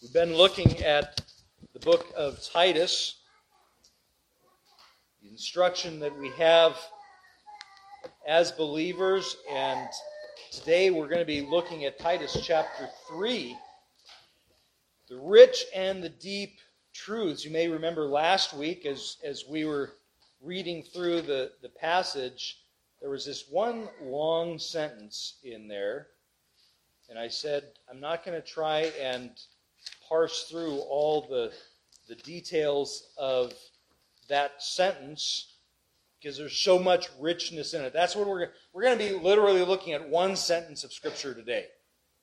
We've been looking at the book of Titus, the instruction that we have as believers, and today we're going to be looking at Titus chapter 3, the rich and the deep truths. You may remember last week as, as we were reading through the, the passage, there was this one long sentence in there, and I said, I'm not going to try and parse through all the, the details of that sentence because there's so much richness in it. That's what we're we're going to be literally looking at one sentence of scripture today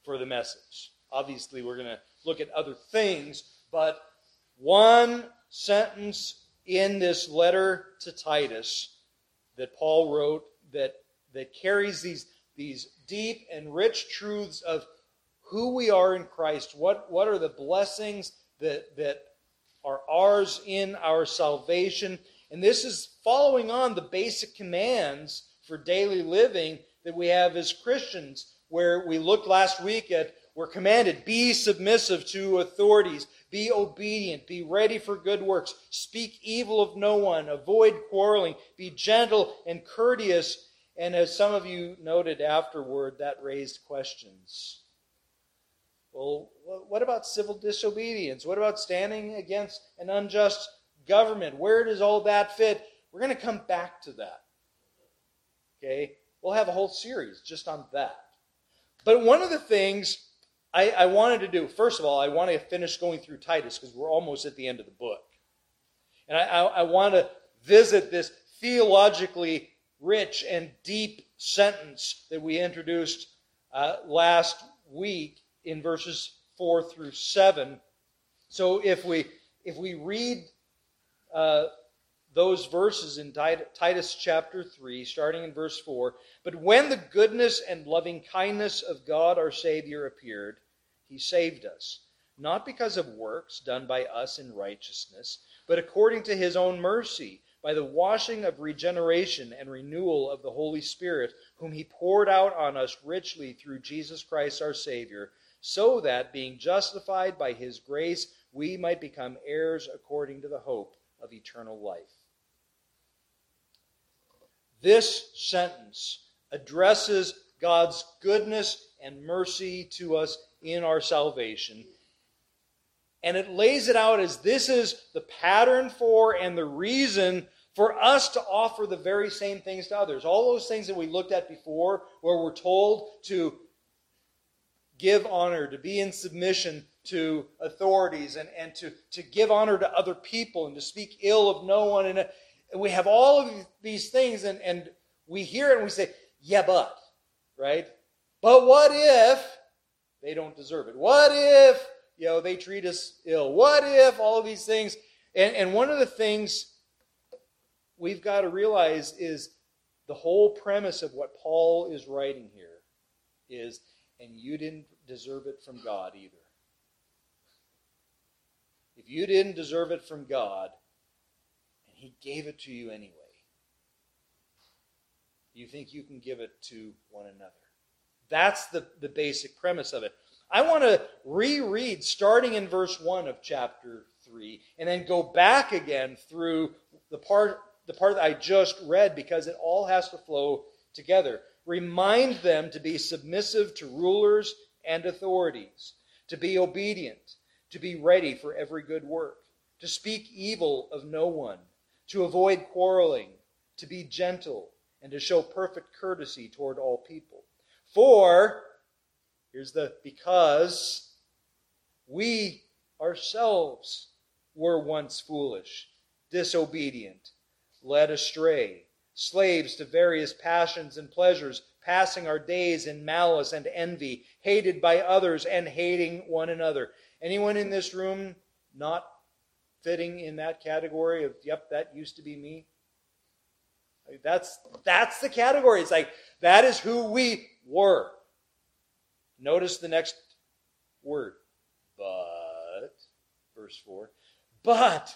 for the message. Obviously, we're going to look at other things, but one sentence in this letter to Titus that Paul wrote that that carries these these deep and rich truths of who we are in Christ, what, what are the blessings that, that are ours in our salvation. And this is following on the basic commands for daily living that we have as Christians, where we looked last week at we're commanded be submissive to authorities, be obedient, be ready for good works, speak evil of no one, avoid quarreling, be gentle and courteous. And as some of you noted afterward, that raised questions. Well, what about civil disobedience? What about standing against an unjust government? Where does all that fit? We're going to come back to that. Okay? We'll have a whole series just on that. But one of the things I, I wanted to do, first of all, I want to finish going through Titus because we're almost at the end of the book. And I, I, I want to visit this theologically rich and deep sentence that we introduced uh, last week in verses 4 through 7. So if we if we read uh, those verses in Titus chapter 3, starting in verse 4, but when the goodness and loving kindness of God our Savior appeared, he saved us, not because of works done by us in righteousness, but according to his own mercy, by the washing of regeneration and renewal of the Holy Spirit, whom he poured out on us richly through Jesus Christ our Savior so that, being justified by his grace, we might become heirs according to the hope of eternal life. This sentence addresses God's goodness and mercy to us in our salvation. And it lays it out as this is the pattern for and the reason for us to offer the very same things to others. All those things that we looked at before, where we're told to give honor, to be in submission to authorities, and, and to, to give honor to other people, and to speak ill of no one. And, uh, and we have all of these things, and, and we hear it and we say, yeah, but, right? But what if they don't deserve it? What if, you know, they treat us ill? What if all of these things? And, and one of the things we've got to realize is the whole premise of what Paul is writing here is and you didn't deserve it from God either. If you didn't deserve it from God, and He gave it to you anyway, you think you can give it to one another. That's the, the basic premise of it. I want to reread starting in verse 1 of chapter 3 and then go back again through the part, the part that I just read because it all has to flow together. Remind them to be submissive to rulers and authorities, to be obedient, to be ready for every good work, to speak evil of no one, to avoid quarreling, to be gentle, and to show perfect courtesy toward all people. For, here's the because, we ourselves were once foolish, disobedient, led astray slaves to various passions and pleasures, passing our days in malice and envy, hated by others and hating one another. Anyone in this room not fitting in that category of, yep, that used to be me? That's, that's the category. It's like, that is who we were. Notice the next word. But, verse 4. But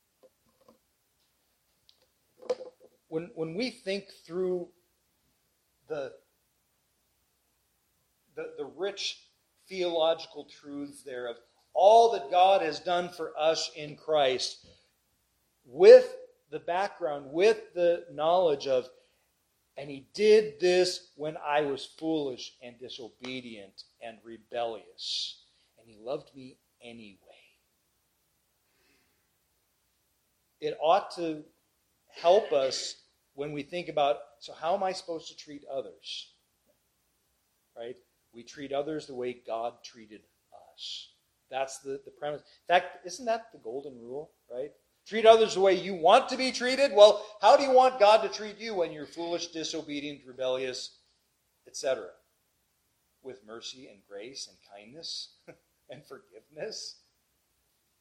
When, when we think through the, the, the rich theological truths there of all that God has done for us in Christ, with the background, with the knowledge of, and he did this when I was foolish and disobedient and rebellious, and he loved me anyway. It ought to help us when we think about so, how am I supposed to treat others? Right? We treat others the way God treated us. That's the, the premise. In fact, isn't that the golden rule, right? Treat others the way you want to be treated. Well, how do you want God to treat you when you're foolish, disobedient, rebellious, etc.? With mercy and grace and kindness and forgiveness.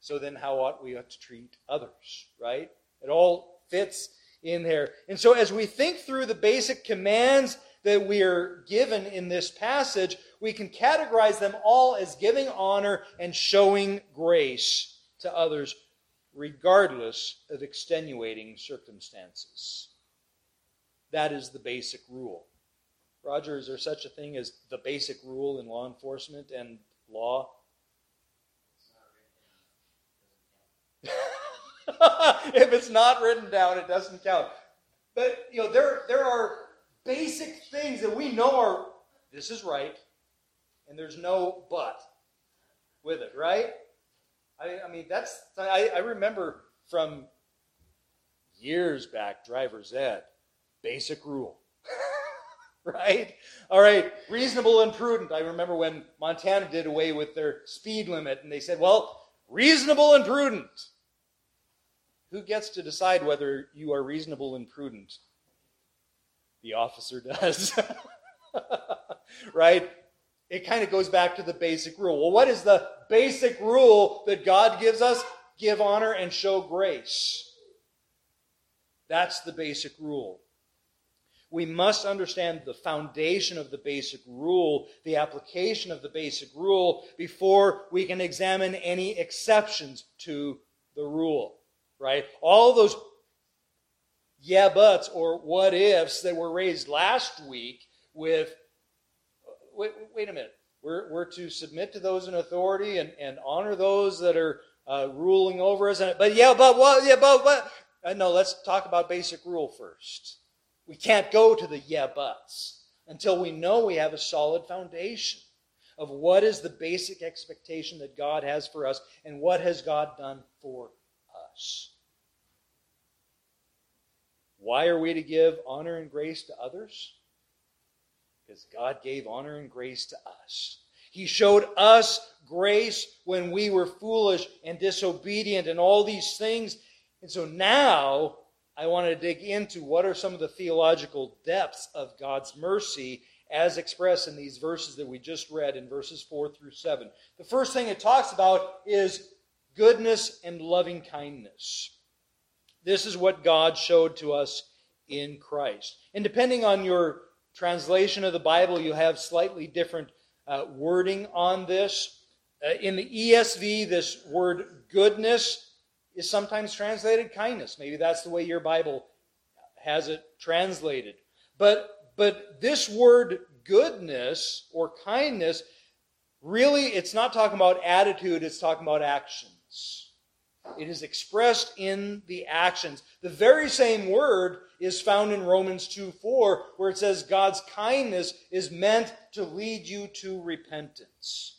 So then, how ought we ought to treat others, right? It all fits in there. And so, as we think through the basic commands that we are given in this passage, we can categorize them all as giving honor and showing grace to others, regardless of extenuating circumstances. That is the basic rule. Roger, is there such a thing as the basic rule in law enforcement and law? if it's not written down, it doesn't count. But you know, there there are basic things that we know are this is right, and there's no but with it, right? I, I mean, that's I, I remember from years back, driver's ed, basic rule. right? All right, reasonable and prudent. I remember when Montana did away with their speed limit, and they said, well, reasonable and prudent. Who gets to decide whether you are reasonable and prudent? The officer does. right? It kind of goes back to the basic rule. Well, what is the basic rule that God gives us? Give honor and show grace. That's the basic rule. We must understand the foundation of the basic rule, the application of the basic rule, before we can examine any exceptions to the rule right? All those yeah buts or what ifs that were raised last week with wait, wait a minute. We're, we're to submit to those in authority and, and honor those that are uh, ruling over us. And, But yeah, but what? Yeah, but what? Uh, no, let's talk about basic rule first. We can't go to the yeah buts until we know we have a solid foundation of what is the basic expectation that God has for us and what has God done for us. Why are we to give honor and grace to others? Because God gave honor and grace to us. He showed us grace when we were foolish and disobedient and all these things. And so now I want to dig into what are some of the theological depths of God's mercy as expressed in these verses that we just read in verses 4 through 7. The first thing it talks about is goodness and loving kindness. This is what God showed to us in Christ. And depending on your translation of the Bible, you have slightly different uh, wording on this. Uh, in the ESV, this word goodness is sometimes translated kindness. Maybe that's the way your Bible has it translated. But, but this word goodness or kindness, really, it's not talking about attitude, it's talking about actions. It is expressed in the actions. The very same word is found in Romans 2 4, where it says God's kindness is meant to lead you to repentance.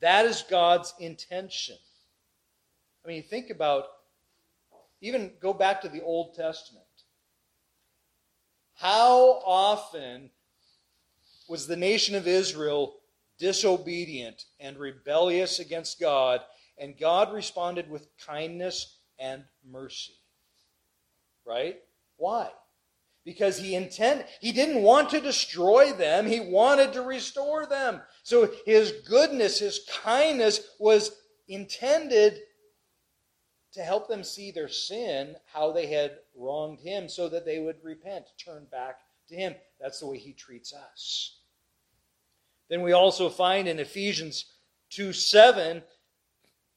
That is God's intention. I mean, think about, even go back to the Old Testament. How often was the nation of Israel disobedient and rebellious against God? And God responded with kindness and mercy. Right? Why? because he intend he didn't want to destroy them he wanted to restore them so his goodness his kindness was intended to help them see their sin how they had wronged him so that they would repent turn back to him that's the way he treats us then we also find in ephesians 2 7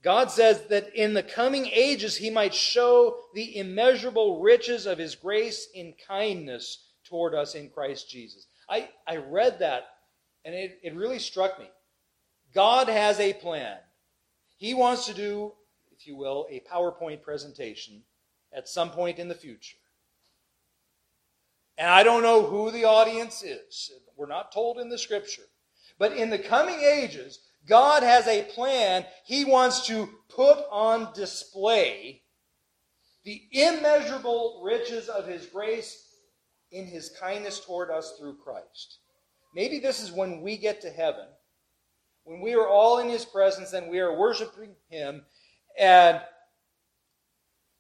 God says that in the coming ages he might show the immeasurable riches of his grace in kindness toward us in Christ Jesus. I, I read that and it, it really struck me. God has a plan. He wants to do, if you will, a PowerPoint presentation at some point in the future. And I don't know who the audience is. We're not told in the scripture. But in the coming ages, God has a plan. He wants to put on display the immeasurable riches of His grace in His kindness toward us through Christ. Maybe this is when we get to heaven, when we are all in His presence and we are worshiping Him, and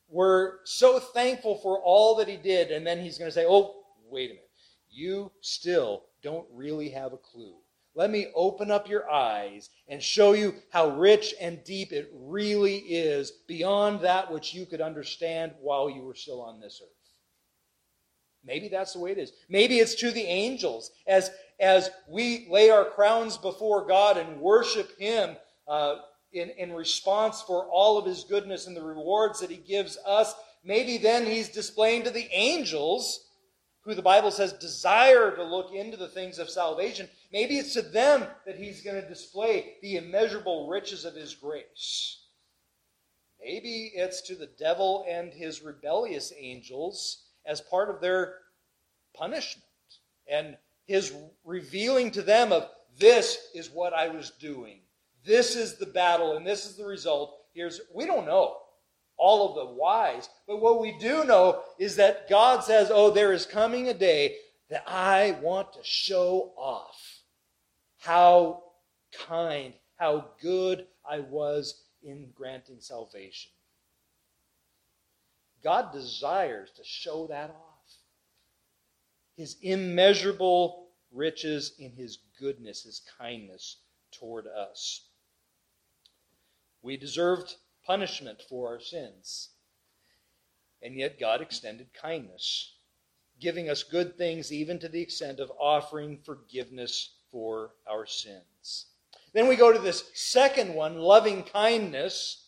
we're so thankful for all that He did, and then He's going to say, Oh, wait a minute. You still don't really have a clue let me open up your eyes and show you how rich and deep it really is beyond that which you could understand while you were still on this earth. Maybe that's the way it is. Maybe it's to the angels as, as we lay our crowns before God and worship Him uh, in, in response for all of His goodness and the rewards that He gives us. Maybe then He's displaying to the angels who the Bible says desire to look into the things of salvation, maybe it's to them that he's going to display the immeasurable riches of his grace. Maybe it's to the devil and his rebellious angels as part of their punishment and his revealing to them of this is what I was doing. This is the battle and this is the result. Here's we don't know all of the whys. But what we do know is that God says, Oh, there is coming a day that I want to show off how kind, how good I was in granting salvation. God desires to show that off. His immeasurable riches in his goodness, his kindness toward us. We deserved punishment for our sins. And yet God extended kindness, giving us good things even to the extent of offering forgiveness for our sins. Then we go to this second one, loving kindness.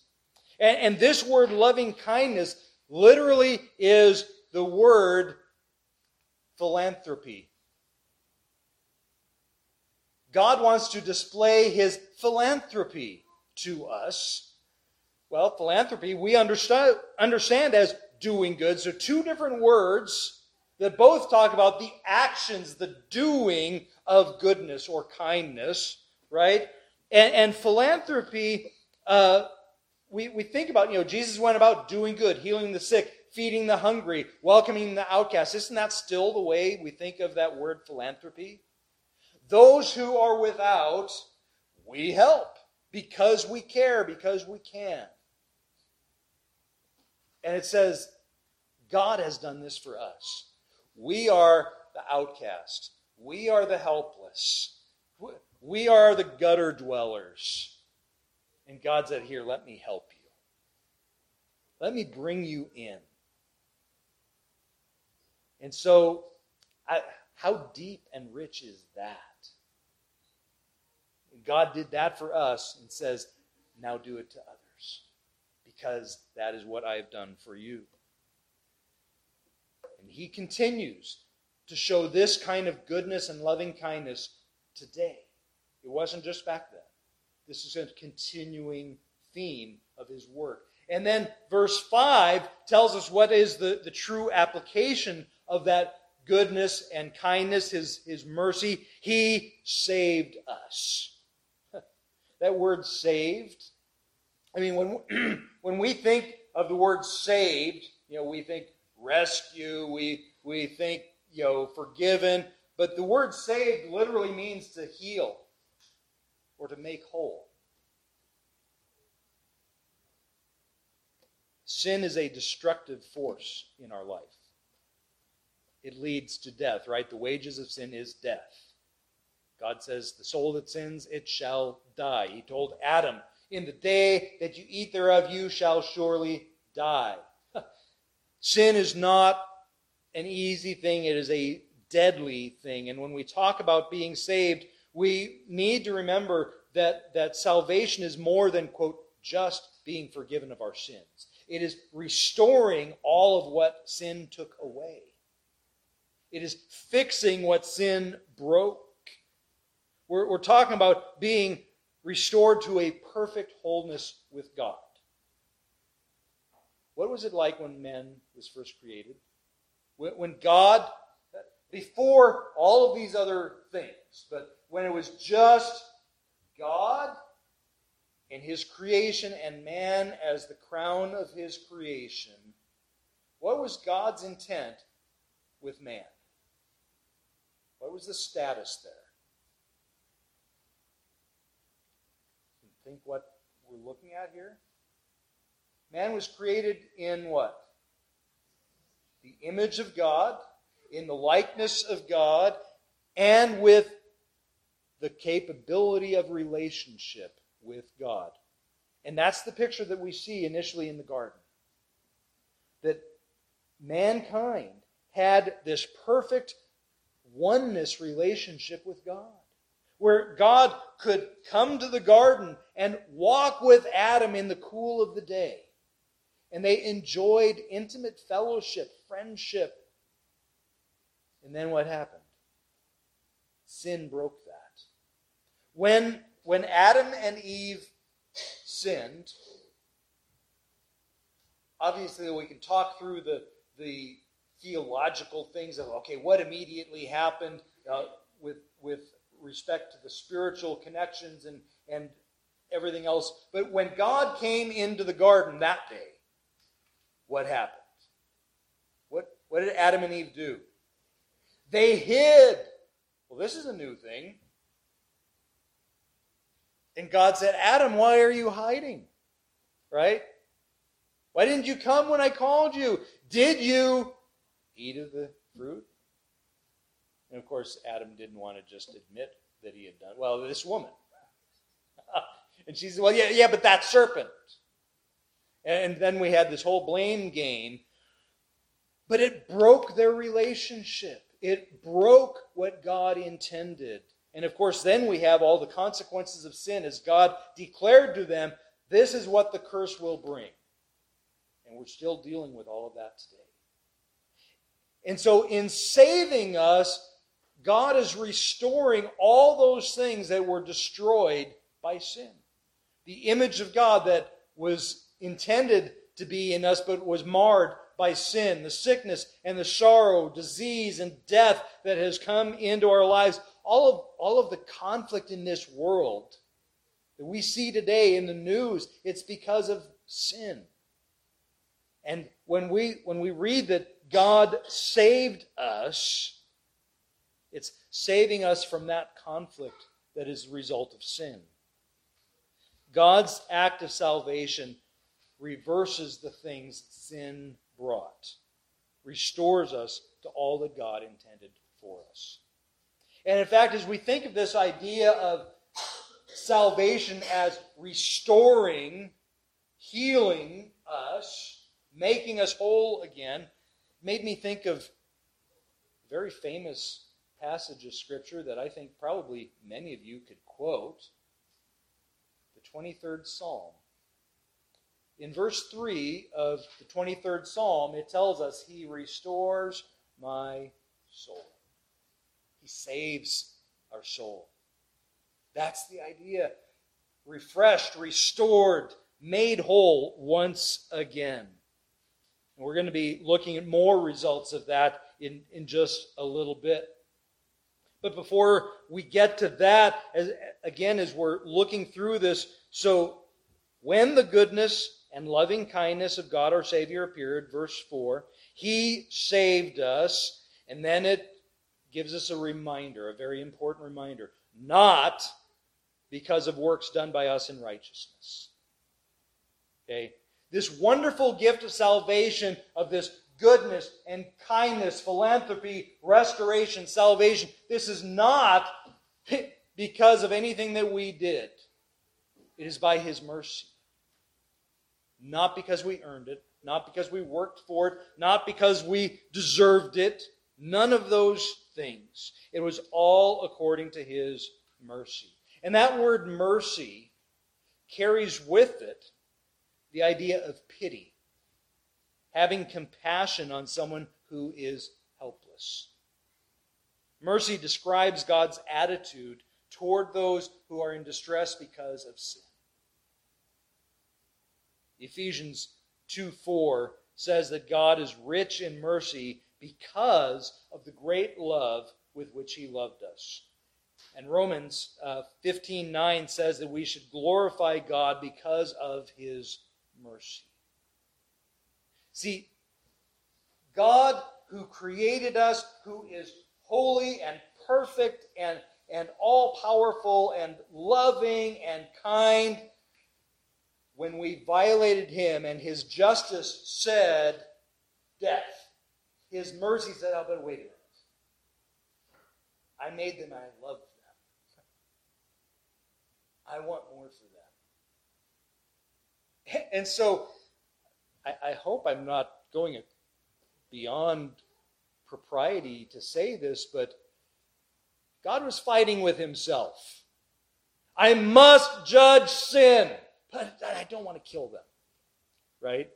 And, and this word loving kindness literally is the word philanthropy. God wants to display his philanthropy to us. Well, philanthropy we understand, understand as doing good. So, two different words that both talk about the actions, the doing of goodness or kindness, right? And, and philanthropy, uh, we, we think about, you know, Jesus went about doing good, healing the sick, feeding the hungry, welcoming the outcast. Isn't that still the way we think of that word philanthropy? Those who are without, we help because we care, because we can. And it says, God has done this for us. We are the outcast. We are the helpless. We are the gutter dwellers. And God said, Here, let me help you. Let me bring you in. And so, I, how deep and rich is that? God did that for us and says, Now do it to others because that is what I have done for you. And he continues to show this kind of goodness and loving kindness today. It wasn't just back then. This is a continuing theme of his work. And then verse 5 tells us what is the, the true application of that goodness and kindness, his, his mercy. He saved us. that word saved I mean, when when we think of the word saved, you know, we think rescue, we we think you know forgiven, but the word saved literally means to heal or to make whole. Sin is a destructive force in our life. it leads to death, right? The wages of sin is death. God says, The soul that sins, it shall die. He told Adam, In the day that you eat thereof, you shall surely die. sin is not an easy thing, it is a deadly thing. And when we talk about being saved, we need to remember that, that salvation is more than, quote, just being forgiven of our sins. It is restoring all of what sin took away. It is fixing what sin broke. We're, we're talking about being restored to a perfect wholeness with God. What was it like when man was first created? When, God, before all of these other things, but when it was just God and his creation and man as the crown of his creation, what was God's intent with man? What was the status there? Think what we're looking at here? Man was created in what? The image of God, in the likeness of God, and with the capability of relationship with God. And that's the picture that we see initially in the garden. That mankind had this perfect oneness relationship with God, where God could come to the garden and walk with Adam in the cool of the day. And they enjoyed intimate fellowship, friendship. And then what happened? Sin broke that. When when Adam and Eve sinned, obviously we can talk through the, the theological things of, okay, what immediately happened uh, with, with respect to the spiritual connections and, and everything else. But when God came into the garden that day, what happened? What, did Adam and Eve do? They hid. Well, this is a new thing. And God said, Adam, why are you hiding? Right? Why didn't you come when I called you? Did you eat of the fruit? And of course, Adam didn't want to just admit that he had done. Well, this woman. and she said, Well, yeah, yeah, but that serpent. And then we had this whole blame game. But it broke their relationship. It broke what God intended. And of course, then we have all the consequences of sin as God declared to them, this is what the curse will bring. And we're still dealing with all of that today. And so, in saving us, God is restoring all those things that were destroyed by sin. The image of God that was intended to be in us but was marred by sin, the sickness and the sorrow, disease and death that has come into our lives, all of, all of the conflict in this world that we see today in the news, it's because of sin. And when we, when we read that God saved us, it's saving us from that conflict that is the result of sin. God's act of salvation reverses the things sin brought, restores us to all that God intended for us. And in fact, as we think of this idea of salvation as restoring, healing us, making us whole again, made me think of a very famous passage of Scripture that I think probably many of you could quote the 23rd Psalm. In verse 3 of the 23rd Psalm, it tells us, He restores my soul. He saves our soul. That's the idea. Refreshed, restored, made whole once again. And we're going to be looking at more results of that in, in just a little bit. But before we get to that, as, again, as we're looking through this, so when the goodness and loving kindness of God our Savior appeared, verse 4, He saved us, and then it gives us a reminder, a very important reminder, not because of works done by us in righteousness. Okay? This wonderful gift of salvation, of this goodness and kindness, philanthropy, restoration, salvation. This is not because of anything that we did. It is by His mercy. Not because we earned it, not because we worked for it, not because we deserved it. None of those things. It was all according to His mercy. And that word mercy carries with it the idea of pity, having compassion on someone who is helpless. Mercy describes God's attitude toward those who are in distress because of sin. Ephesians 2 4 says that God is rich in mercy because of the great love with which he loved us. And Romans uh, 15 9 says that we should glorify God because of his mercy. See, God who created us, who is holy and perfect and, and all powerful and loving and kind, when we violated him and his justice said death, his mercy said, Oh, but wait a minute. I made them I love them. I want more for them. And so I, I hope I'm not going beyond propriety to say this, but God was fighting with himself. I must judge sin I don't want to kill them. Right?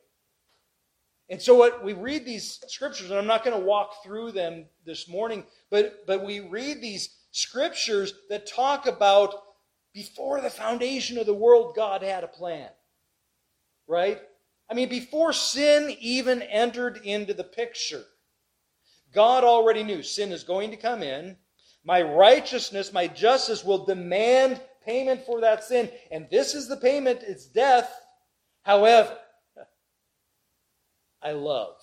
And so what we read these scriptures, and I'm not going to walk through them this morning, but, but we read these scriptures that talk about before the foundation of the world, God had a plan. Right? I mean, before sin even entered into the picture, God already knew sin is going to come in. My righteousness, my justice will demand payment for that sin. And this is the payment, it's death. However, I love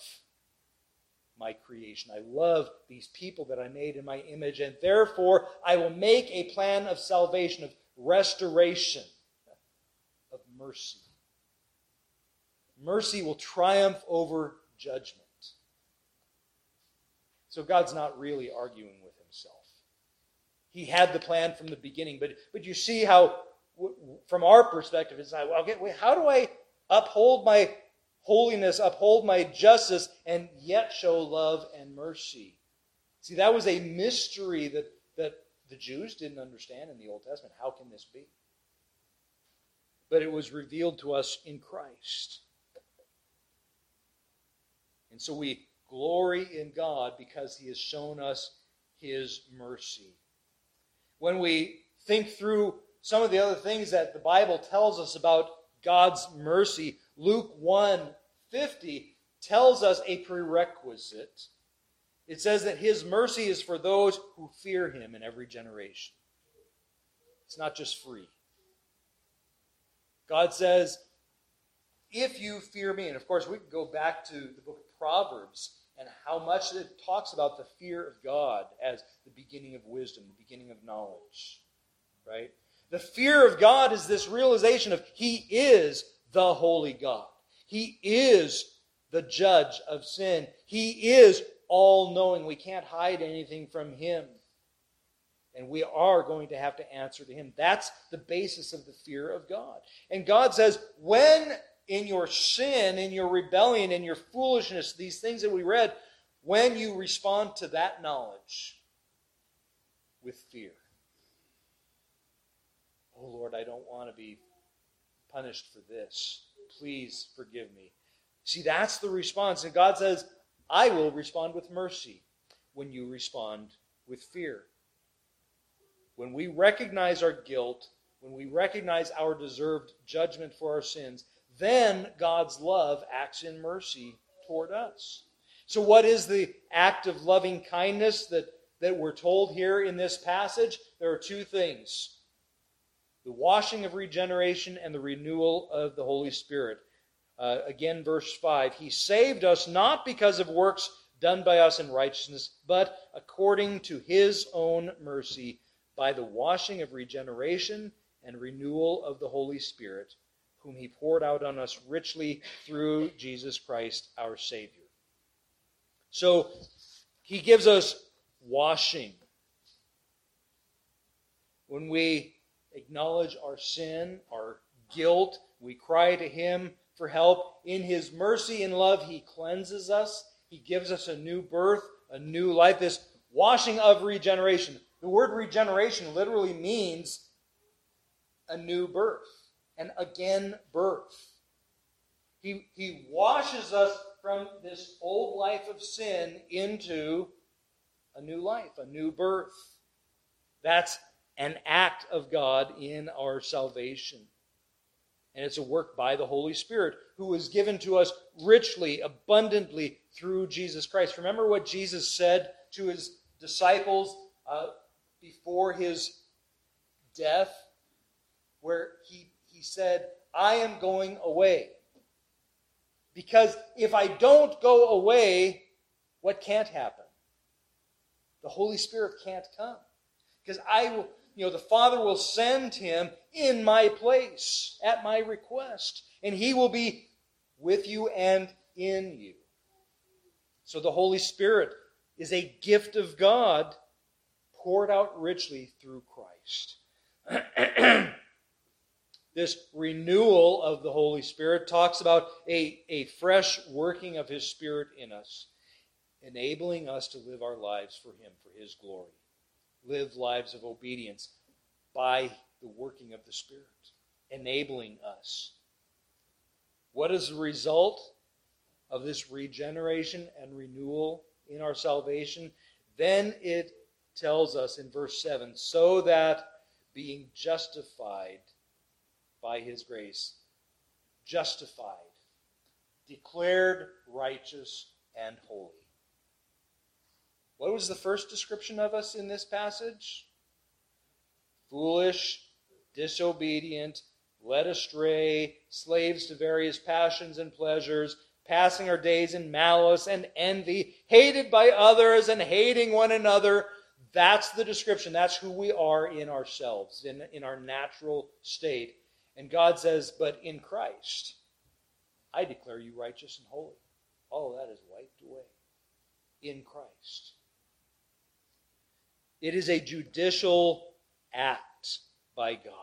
my creation. I love these people that I made in my image, and therefore I will make a plan of salvation, of restoration, of mercy. Mercy will triumph over judgment. So God's not really arguing with himself. He had the plan from the beginning. But, but you see how, from our perspective, it's like, well, okay, wait, how do I uphold my holiness, uphold my justice, and yet show love and mercy? See, that was a mystery that, that the Jews didn't understand in the Old Testament. How can this be? But it was revealed to us in Christ. And so we glory in God because he has shown us his mercy when we think through some of the other things that the Bible tells us about God's mercy, Luke 1 50 tells us a prerequisite. It says that his mercy is for those who fear him in every generation. It's not just free. God says, if you fear me, and of course we can go back to the book of Proverbs and how much it talks about the fear of God as the beginning of wisdom, the beginning of knowledge. Right? The fear of God is this realization of He is the holy God. He is the judge of sin. He is all knowing. We can't hide anything from Him. And we are going to have to answer to Him. That's the basis of the fear of God. And God says, when in your sin, in your rebellion, in your foolishness, these things that we read, when you respond to that knowledge with fear. Oh Lord, I don't want to be punished for this. Please forgive me. See, that's the response. And God says, I will respond with mercy when you respond with fear. When we recognize our guilt, when we recognize our deserved judgment for our sins, then God's love acts in mercy toward us. So, what is the act of loving kindness that, that we're told here in this passage? There are two things the washing of regeneration and the renewal of the Holy Spirit. Uh, again, verse 5 He saved us not because of works done by us in righteousness, but according to His own mercy, by the washing of regeneration and renewal of the Holy Spirit whom he poured out on us richly through Jesus Christ our Savior. So he gives us washing. When we acknowledge our sin, our guilt, we cry to him for help. In his mercy and love, he cleanses us. He gives us a new birth, a new life, this washing of regeneration. The word regeneration literally means a new birth, an again birth. He, he washes us from this old life of sin into a new life, a new birth. That's an act of God in our salvation. And it's a work by the Holy Spirit, who is given to us richly, abundantly through Jesus Christ. Remember what Jesus said to his disciples uh, before his death, where he, he said, I am going away. Because if I don't go away, what can't happen? The Holy Spirit can't come. Because I will, you know, the Father will send him in my place at my request, and he will be with you and in you. So the Holy Spirit is a gift of God poured out richly through Christ. this renewal of the Holy Spirit talks about a, a fresh working of His Spirit in us, enabling us to live our lives for Him, for His glory. Live lives of obedience by the working of the Spirit, enabling us. What is the result of this regeneration and renewal in our salvation? Then it tells us in verse 7 so that being justified by his grace, justified, declared righteous and holy. What was the first description of us in this passage? Foolish, disobedient, led astray, slaves to various passions and pleasures, passing our days in malice and envy, hated by others and hating one another. That's the description. That's who we are in ourselves, in, in our natural state. And God says, But in Christ, I declare you righteous and holy. All of that is wiped away in Christ. It is a judicial act by God.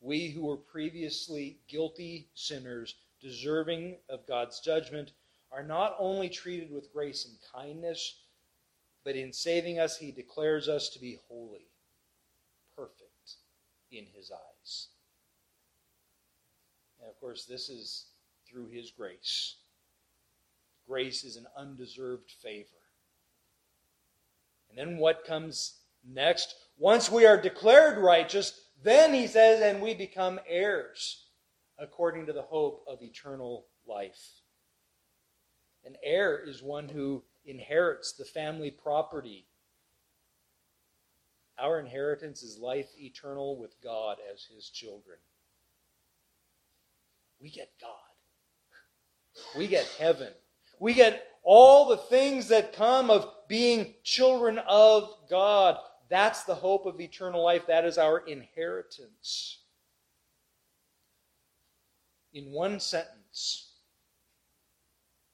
We who were previously guilty sinners, deserving of God's judgment, are not only treated with grace and kindness, but in saving us, he declares us to be holy, perfect in his eyes. And of course, this is through his grace. Grace is an undeserved favor. And then what comes next? Once we are declared righteous, then he says, and we become heirs according to the hope of eternal life. An heir is one who inherits the family property. Our inheritance is life eternal with God as his children. We get God. We get heaven. We get all the things that come of being children of God. That's the hope of eternal life. That is our inheritance. In one sentence,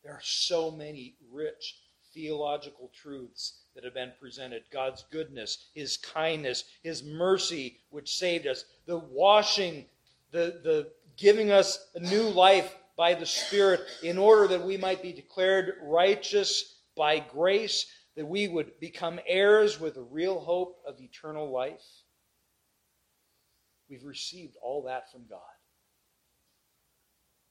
there are so many rich theological truths that have been presented God's goodness, His kindness, His mercy, which saved us, the washing, the, the giving us a new life by the Spirit in order that we might be declared righteous by grace, that we would become heirs with a real hope of eternal life. We've received all that from God.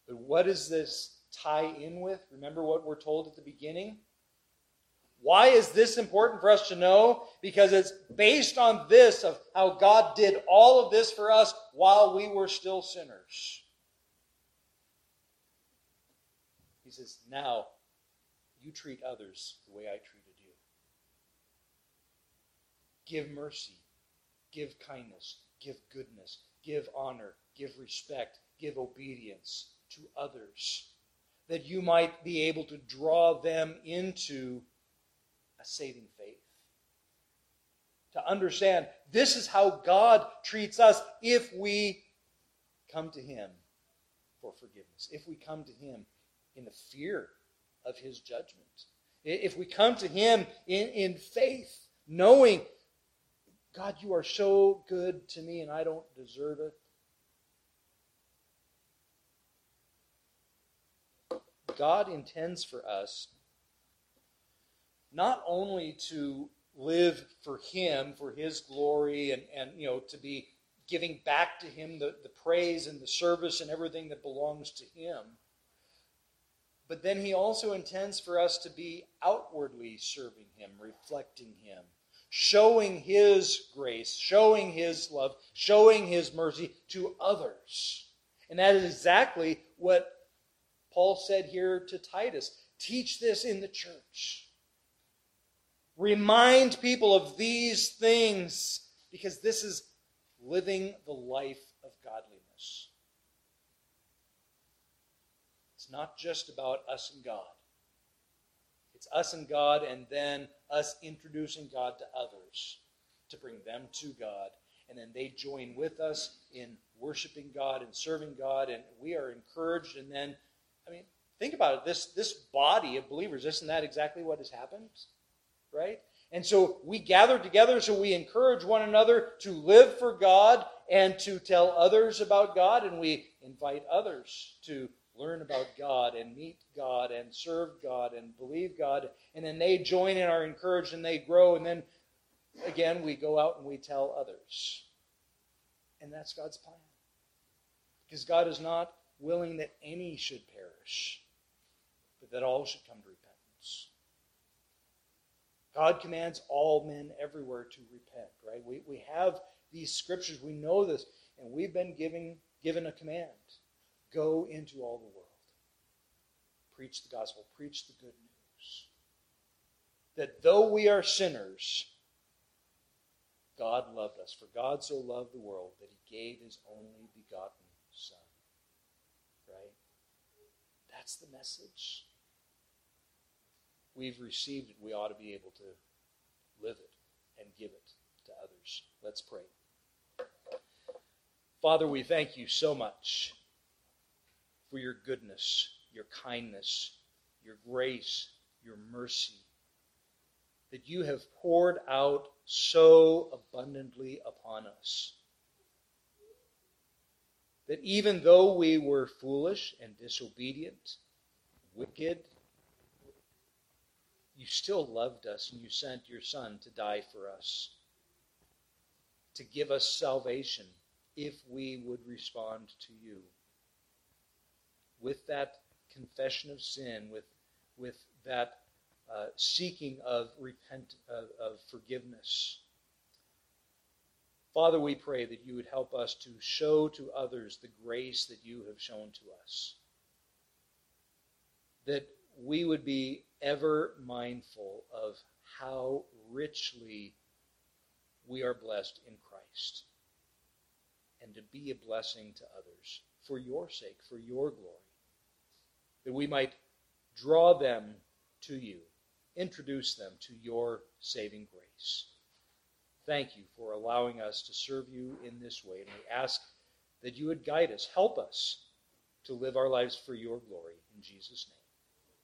But what does this tie in with? Remember what we're told at the beginning? Why is this important for us to know? Because it's based on this of how God did all of this for us while we were still sinners. He says, Now you treat others the way I treated you. Give mercy, give kindness, give goodness, give honor, give respect, give obedience to others, that you might be able to draw them into a saving faith. To understand this is how God treats us if we come to Him for forgiveness, if we come to Him in the fear of his judgment. If we come to him in, in faith, knowing, God, you are so good to me and I don't deserve it. God intends for us not only to live for Him, for His glory, and, and you know, to be giving back to Him the, the praise and the service and everything that belongs to Him. But then He also intends for us to be outwardly serving Him, reflecting Him, showing His grace, showing His love, showing His mercy to others. And that is exactly what Paul said here to Titus teach this in the church. Remind people of these things because this is living the life of godliness. Not just about us and God. It's us and God, and then us introducing God to others to bring them to God. And then they join with us in worshiping God and serving God, and we are encouraged. And then, I mean, think about it. This, this body of believers, isn't that exactly what has happened? right? And so we gather together so we encourage one another to live for God and to tell others about God, and we invite others to learn about God and meet God and serve God and believe God. And then they join and are encouraged and they grow, and then again we go out and we tell others. And that's God's plan. Because God is not willing that any should perish, but that all should come to repentance. God commands all men everywhere to repent, right? We, we have these scriptures, we know this, and we've been giving, given a command go into all the world, preach the gospel, preach the good news. That though we are sinners, God loved us. For God so loved the world that he gave his only begotten Son. Right? That's the message we've received it, we ought to be able to live it and give it to others. Let's pray. Father, we thank you so much for your goodness, your kindness, your grace, your mercy, that you have poured out so abundantly upon us. That even though we were foolish and disobedient, wicked, you still loved us and you sent your Son to die for us, to give us salvation if we would respond to you. With that confession of sin, with, with that uh, seeking of repent of, of forgiveness. Father, we pray that you would help us to show to others the grace that you have shown to us. That we would be ever mindful of how richly we are blessed in Christ and to be a blessing to others for your sake, for your glory, that we might draw them to you, introduce them to your saving grace. Thank you for allowing us to serve you in this way, and we ask that you would guide us, help us to live our lives for your glory. In Jesus'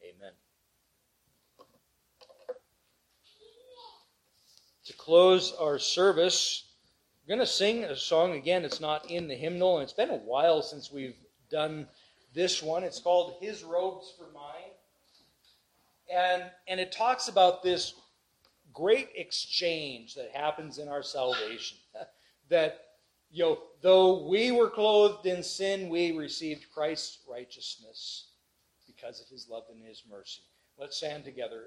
name, amen. to close our service, we're going to sing a song again. It's not in the hymnal, and it's been a while since we've done this one. It's called His Robes for Mine. And, and it talks about this great exchange that happens in our salvation. that, you know, though we were clothed in sin, we received Christ's righteousness because of his love and his mercy. Let's stand together